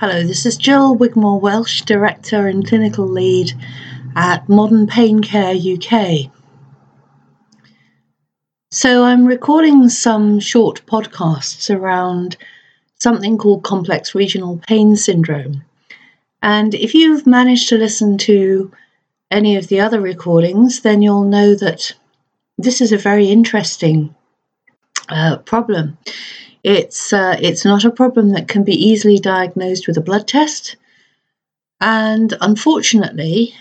Hello, this is Jill Wigmore Welsh, Director and Clinical Lead at Modern Pain Care UK. So, I'm recording some short podcasts around something called complex regional pain syndrome. And if you've managed to listen to any of the other recordings, then you'll know that this is a very interesting uh, problem. It's uh, it's not a problem that can be easily diagnosed with a blood test, and unfortunately,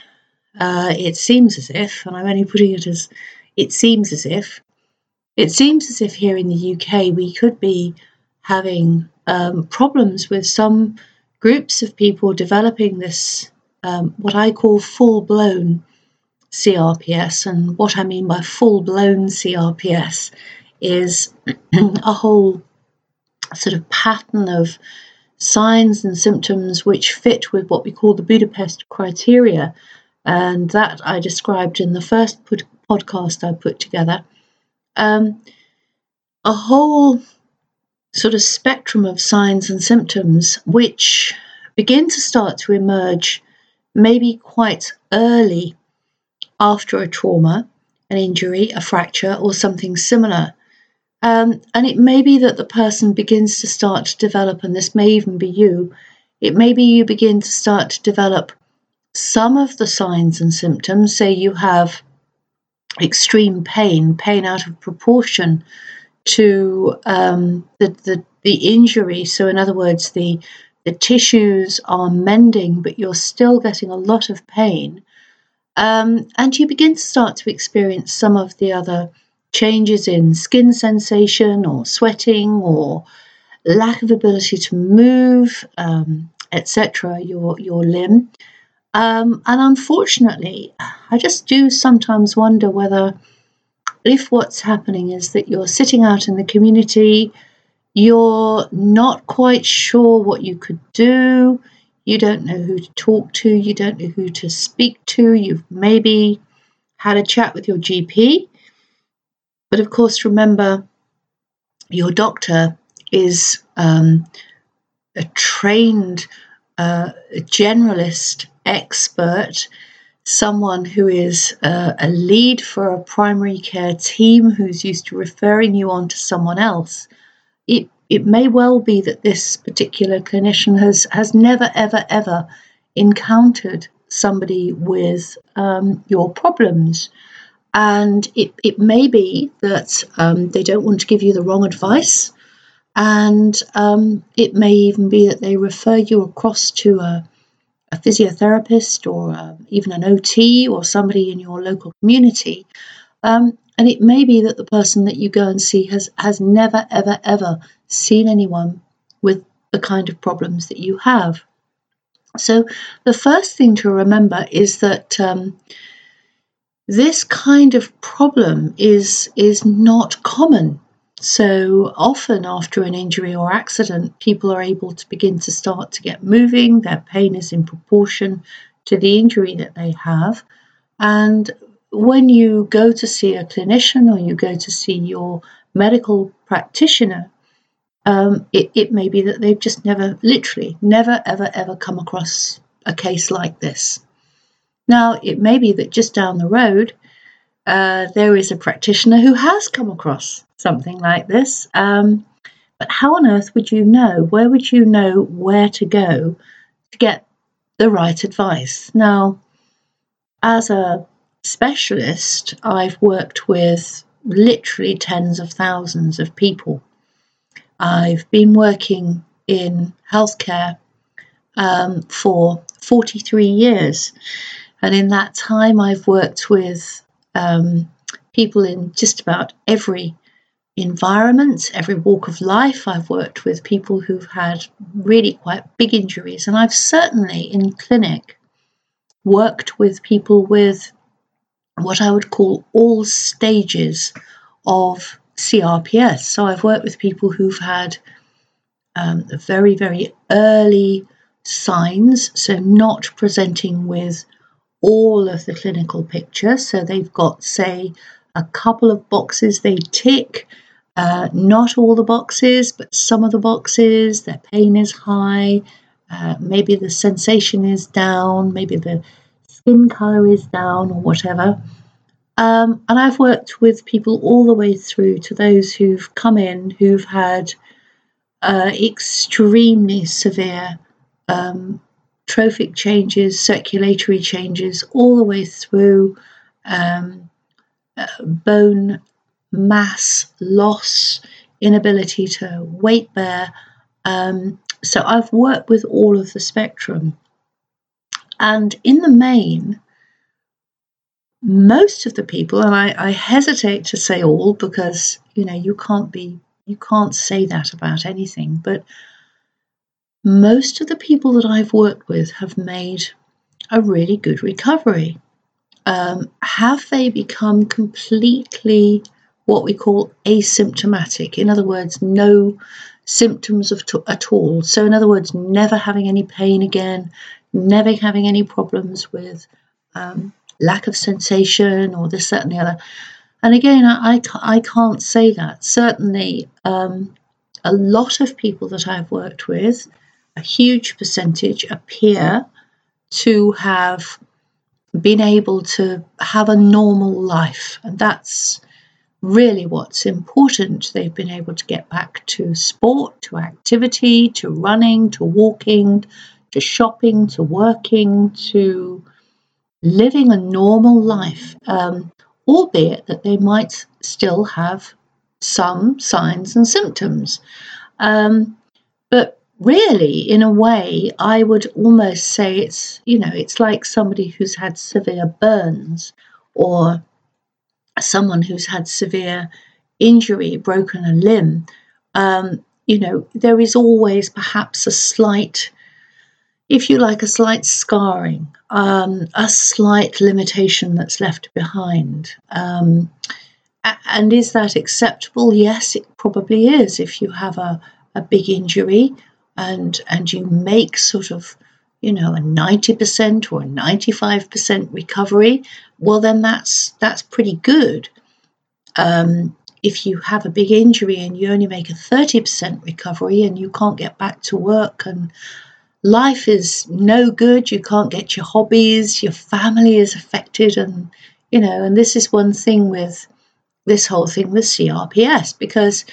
uh, it seems as if, and I'm only putting it as it seems as if, it seems as if here in the UK we could be having um, problems with some groups of people developing this um, what I call full blown CRPS, and what I mean by full blown CRPS is a whole sort of pattern of signs and symptoms which fit with what we call the Budapest criteria. And that I described in the first podcast I put together. Um, a whole sort of spectrum of signs and symptoms which begin to start to emerge maybe quite early after a trauma, an injury, a fracture, or something similar. Um, and it may be that the person begins to start to develop, and this may even be you, it may be you begin to start to develop some of the signs and symptoms. Say you have extreme pain, pain out of proportion to um, the, the, the injury. So, in other words, the, the tissues are mending, but you're still getting a lot of pain. Um, and you begin to start to experience some of the other changes in skin sensation or sweating or lack of ability to move, um, etc., your, your limb. Um, and unfortunately, I just do sometimes wonder whether, if what's happening is that you're sitting out in the community, you're not quite sure what you could do, you don't know who to talk to, you don't know who to speak to, you've maybe had a chat with your GP, but of course, remember your doctor is um, a trained uh, generalist expert, someone who is uh, a lead for a primary care team who's used to referring you on to someone else. It, it may well be that this particular clinician has, has never, ever, ever encountered somebody with um, your problems. And it, it may be that um, they don't want to give you the wrong advice. And um, it may even be that they refer you across to a, a physiotherapist or uh, even an OT or somebody in your local community. Um, and it may be that the person that you go and see has, has never, ever, ever seen anyone with the kind of problems that you have. So, the first thing to remember is that um, this kind of problem is is not common. So often after an injury or accident, people are able to begin to start to get moving. Their pain is in proportion to the injury that they have. And when you go to see a clinician or you go to see your medical practitioner, um, it, it may be that they've just never, literally, never, ever, ever come across a case like this. Now, it may be that just down the road, uh, there is a practitioner who has come across something like this. Um, but how on earth would you know? Where would you know where to go to get the right advice? Now, as a specialist, I've worked with literally tens of thousands of people. I've been working in healthcare um, for 43 years. And in that time, I've worked with um, people in just about every environment, every walk of life. I've worked with people who've had really quite big injuries, and I've certainly in clinic worked with people with what I would call all stages of CRPS. So I've worked with people who've had um, very, very early signs, so not presenting with all of the clinical picture. So they've got, say, a couple of boxes they tick, uh, not all the boxes, but some of the boxes. Their pain is high, uh, maybe the sensation is down, maybe the skin color is down, or whatever. Um, and I've worked with people all the way through to those who've come in who've had uh, extremely severe um, trophic changes, circulatory changes, all the way through um, uh, bone mass loss, inability to weight bear. Um, so I've worked with all of the spectrum. And in the main, most of the people, and I, I hesitate to say all because you know you can't be you can't say that about anything, but most of the people that I've worked with have made a really good recovery. Um, have they become completely what we call asymptomatic? In other words, no symptoms of t- at all. So, in other words, never having any pain again, never having any problems with um, lack of sensation or this, that, and the other. And again, I, I, I can't say that. Certainly, um, a lot of people that I've worked with a huge percentage appear to have been able to have a normal life. And that's really what's important. They've been able to get back to sport, to activity, to running, to walking, to shopping, to working, to living a normal life, um, albeit that they might still have some signs and symptoms. Um, but really, in a way, I would almost say it's, you know, it's like somebody who's had severe burns or someone who's had severe injury, broken a limb. Um, you know, there is always perhaps a slight, if you like, a slight scarring, um, a slight limitation that's left behind. Um, and is that acceptable? Yes, it probably is. If you have a, a big injury, and and you make sort of you know a 90% or a 95% recovery well then that's that's pretty good. Um, if you have a big injury and you only make a 30% recovery and you can't get back to work and life is no good you can't get your hobbies your family is affected and you know and this is one thing with this whole thing with crps because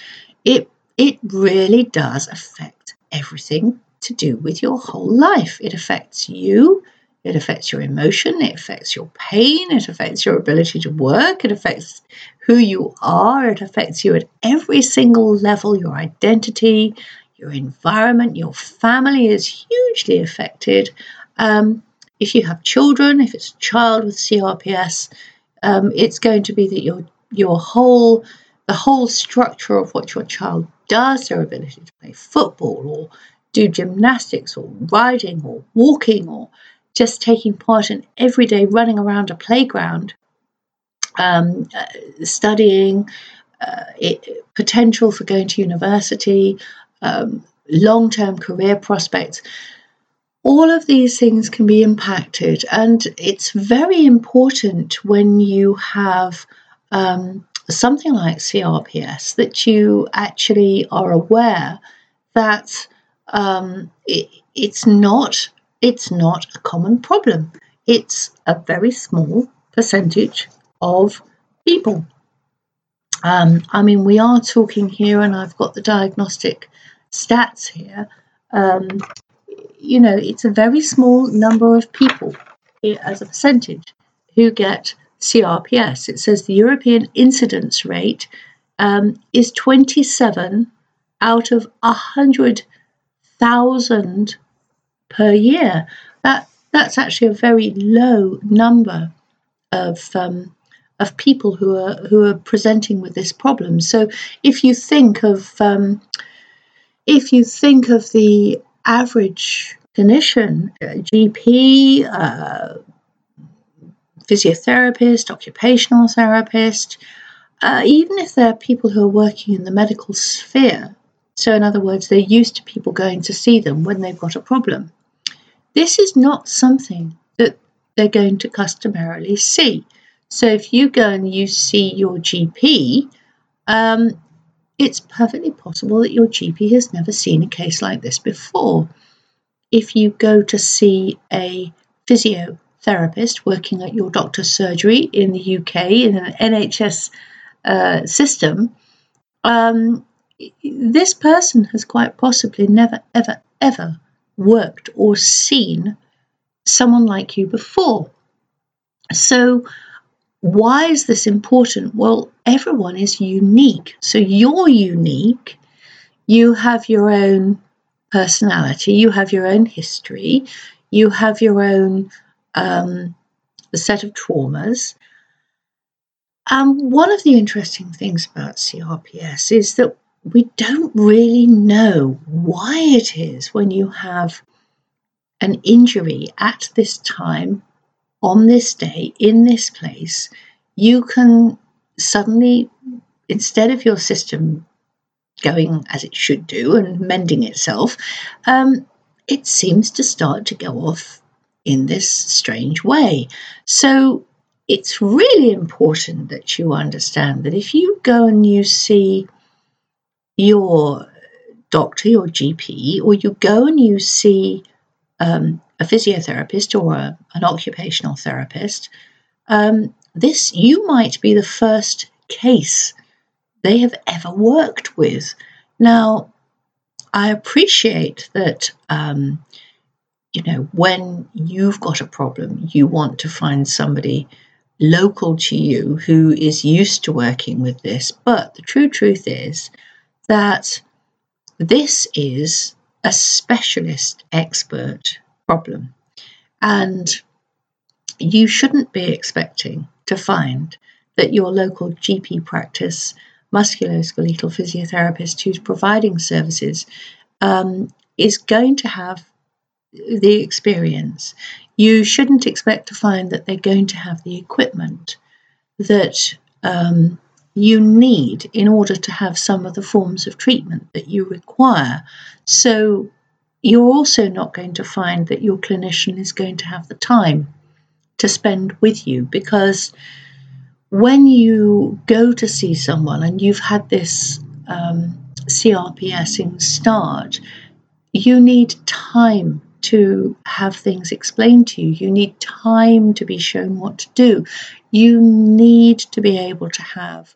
it it really does affect everything to do with your whole life. It affects you, it affects your emotion, it affects your pain, it affects your ability to work, it affects who you are, it affects you at every single level your identity, your environment, your family is hugely affected. Um, if you have children, if it's a child with CRPS, um, it's going to be that your your whole the whole structure of what your child does, their ability to play football or do gymnastics or riding or walking or just taking part in everyday running around a playground, um, uh, studying, uh, it, potential for going to university, um, long term career prospects. All of these things can be impacted, and it's very important when you have um, something like CRPS that you actually are aware that um, it, it's not it's not a common problem. It's a very small percentage of people. Um, I mean, we are talking here, and I've got the diagnostic stats here. Um, you know, it's a very small number of people as a percentage who get CRPS, it says the European incidence rate um, is 27 out of 100,000 per year. That that's actually a very low number of um, of people who are who are presenting with this problem. So if you think of um, if you think of the average clinician, GP, uh, physiotherapist, occupational therapist, uh, even if they're people who are working in the medical sphere. So, in other words, they're used to people going to see them when they've got a problem. This is not something that they're going to customarily see. So, if you go and you see your GP, um, it's perfectly possible that your GP has never seen a case like this before. if you go to see a physiotherapist working at your doctor's surgery in the UK in an NHS uh, system, um, this person has quite possibly never, ever, ever worked or seen someone like you before. So, why is this important? Well, everyone is unique. So, you're unique. You have your own personality, you have your own history, you have your own um, set of traumas. Um, one of the interesting things about CRPS is that we don't really know why it is when you have an injury at this time, on this day, in this place, you can suddenly, instead of your system going as it should do and mending itself, um, it seems to start to go off in this strange way. So it's really important that you understand that if you go and you see your doctor, your GP, or you go and you see um, a physiotherapist or a, an occupational therapist, um, this you might be the first case they have ever worked with. Now, I appreciate that. Um, you know, when you've got a problem, you want to find somebody local to you who is used to working with this. But the true truth is that this is a specialist expert problem. And you shouldn't be expecting to find that your local GP practice musculoskeletal physiotherapist who's providing services um, is going to have the experience. You shouldn't expect to find that they're going to have the equipment that um, you need in order to have some of the forms of treatment that you require. So you're also not going to find that your clinician is going to have the time to spend with you because when you go to see someone and you've had this um, CRPSing start, you need time to have things explained to you. You need time to be shown what to do. You need to be able to have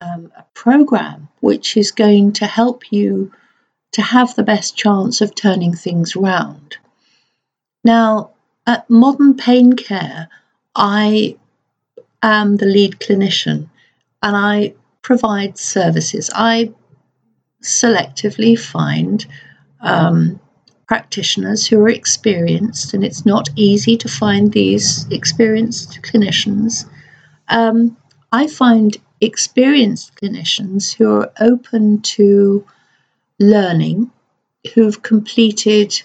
um, a program which is going to help you to have the best chance of turning things around. Now, at Modern Pain Care, I am the lead clinician and I provide services. I selectively find um, practitioners who are experienced, and it's not easy to find these experienced clinicians. Um, I find experienced clinicians who are open to learning, who've completed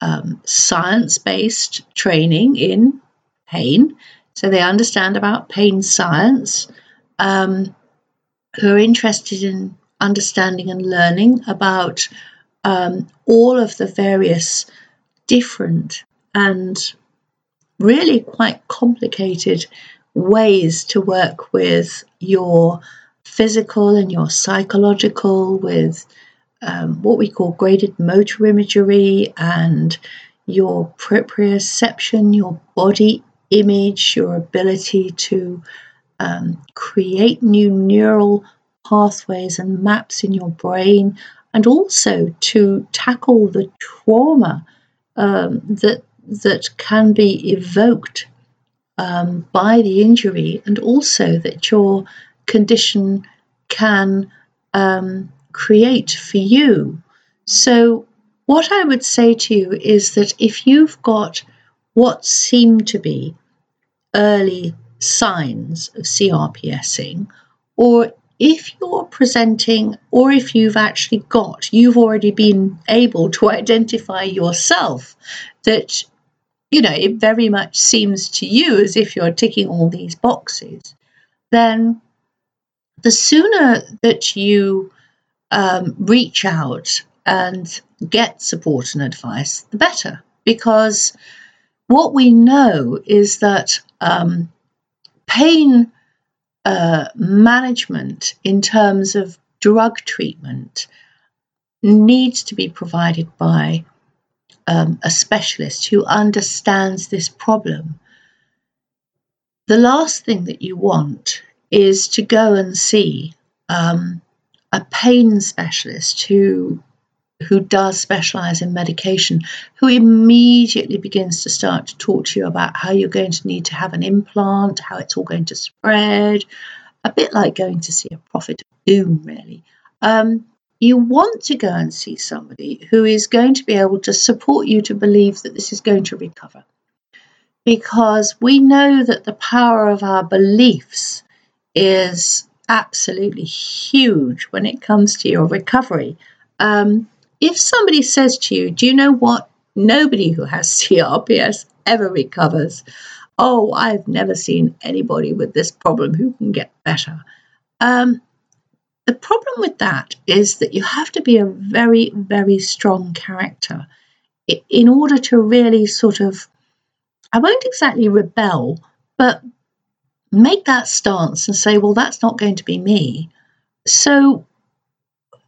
um, science based training in pain, so they understand about pain science, um, who are interested in understanding and learning about um, all of the various different and really quite complicated ways to work with your physical and your psychological, with um, what we call graded motor imagery and your proprioception, your body image, your ability to um, create new neural pathways and maps in your brain, and also to tackle the trauma um, that that can be evoked um, by the injury, and also that your condition can um, create for you. So, what I would say to you is that if you've got what seem to be early signs of CRPSing, or if you're presenting, or if you've actually got, you've already been able to identify yourself that you know, it very much seems to you as if you're ticking all these boxes, then the sooner that you um, reach out and get support and advice, the better. Because what we know is that um, pain uh, management in terms of drug treatment needs to be provided by um, a specialist who understands this problem. The last thing that you want is to go and see um, a pain specialist who who does specialize in medication, who immediately begins to start to talk to you about how you're going to need to have an implant, how it's all going to spread, a bit like going to see a prophet of doom, really. Um, you want to go and see somebody who is going to be able to support you to believe that this is going to recover. Because we know that the power of our beliefs is absolutely huge when it comes to your recovery. Um, if somebody says to you, Do you know what? Nobody who has CRPS ever recovers. Oh, I've never seen anybody with this problem who can get better. Um, the problem with that is that you have to be a very, very strong character in order to really sort of, I won't exactly rebel, but make that stance and say, well, that's not going to be me. So,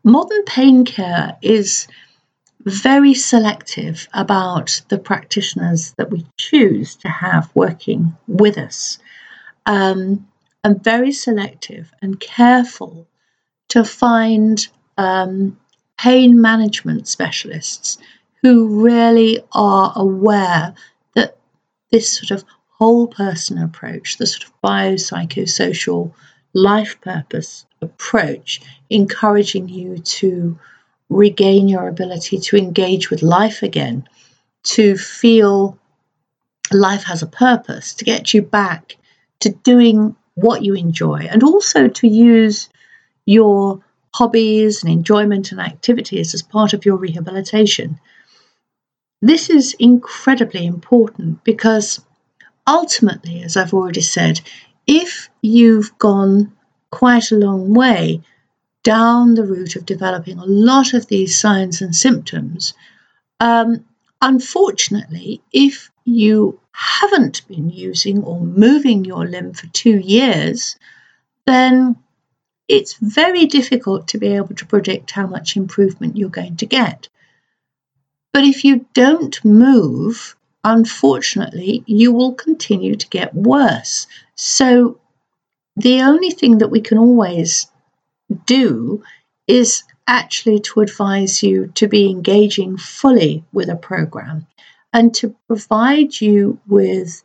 modern pain care is very selective about the practitioners that we choose to have working with us, um, and very selective and careful to find um, pain management specialists who really are aware that this sort of whole person approach, the sort of biopsychosocial life purpose approach, encouraging you to regain your ability to engage with life again, to feel life has a purpose, to get you back to doing what you enjoy, and also to use your hobbies and enjoyment and activities as part of your rehabilitation. This is incredibly important because ultimately, as I've already said, if you've gone quite a long way down the route of developing a lot of these signs and symptoms, um, unfortunately, if you haven't been using or moving your limb for two years, then it's very difficult to be able to predict how much improvement you're going to get. But if you don't move, unfortunately, you will continue to get worse. So, the only thing that we can always do is actually to advise you to be engaging fully with a program and to provide you with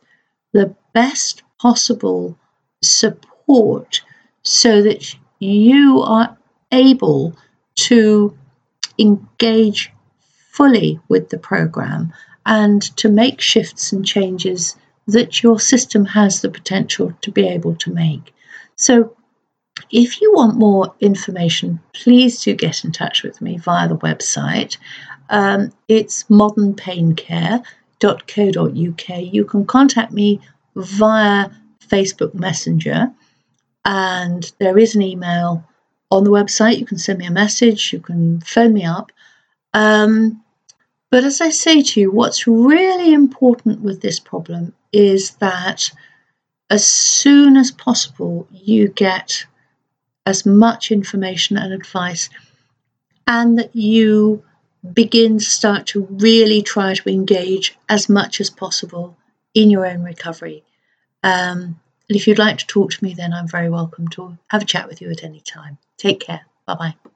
the best possible support so that you are able to engage fully with the program and to make shifts and changes that your system has the potential to be able to make. So, if you want more information, please do get in touch with me via the website. Um, it's modernpaincare.co.uk. You can contact me via Facebook Messenger and there is an email on the website. You can send me a message, you can phone me up. Um, but as I say to you, what's really important with this problem is that as soon as possible, you get as much information and advice, and that you begin to start to really try to engage as much as possible in your own recovery. Um, and if you'd like to talk to me, then I'm very welcome to have a chat with you at any time. Take care. Bye bye.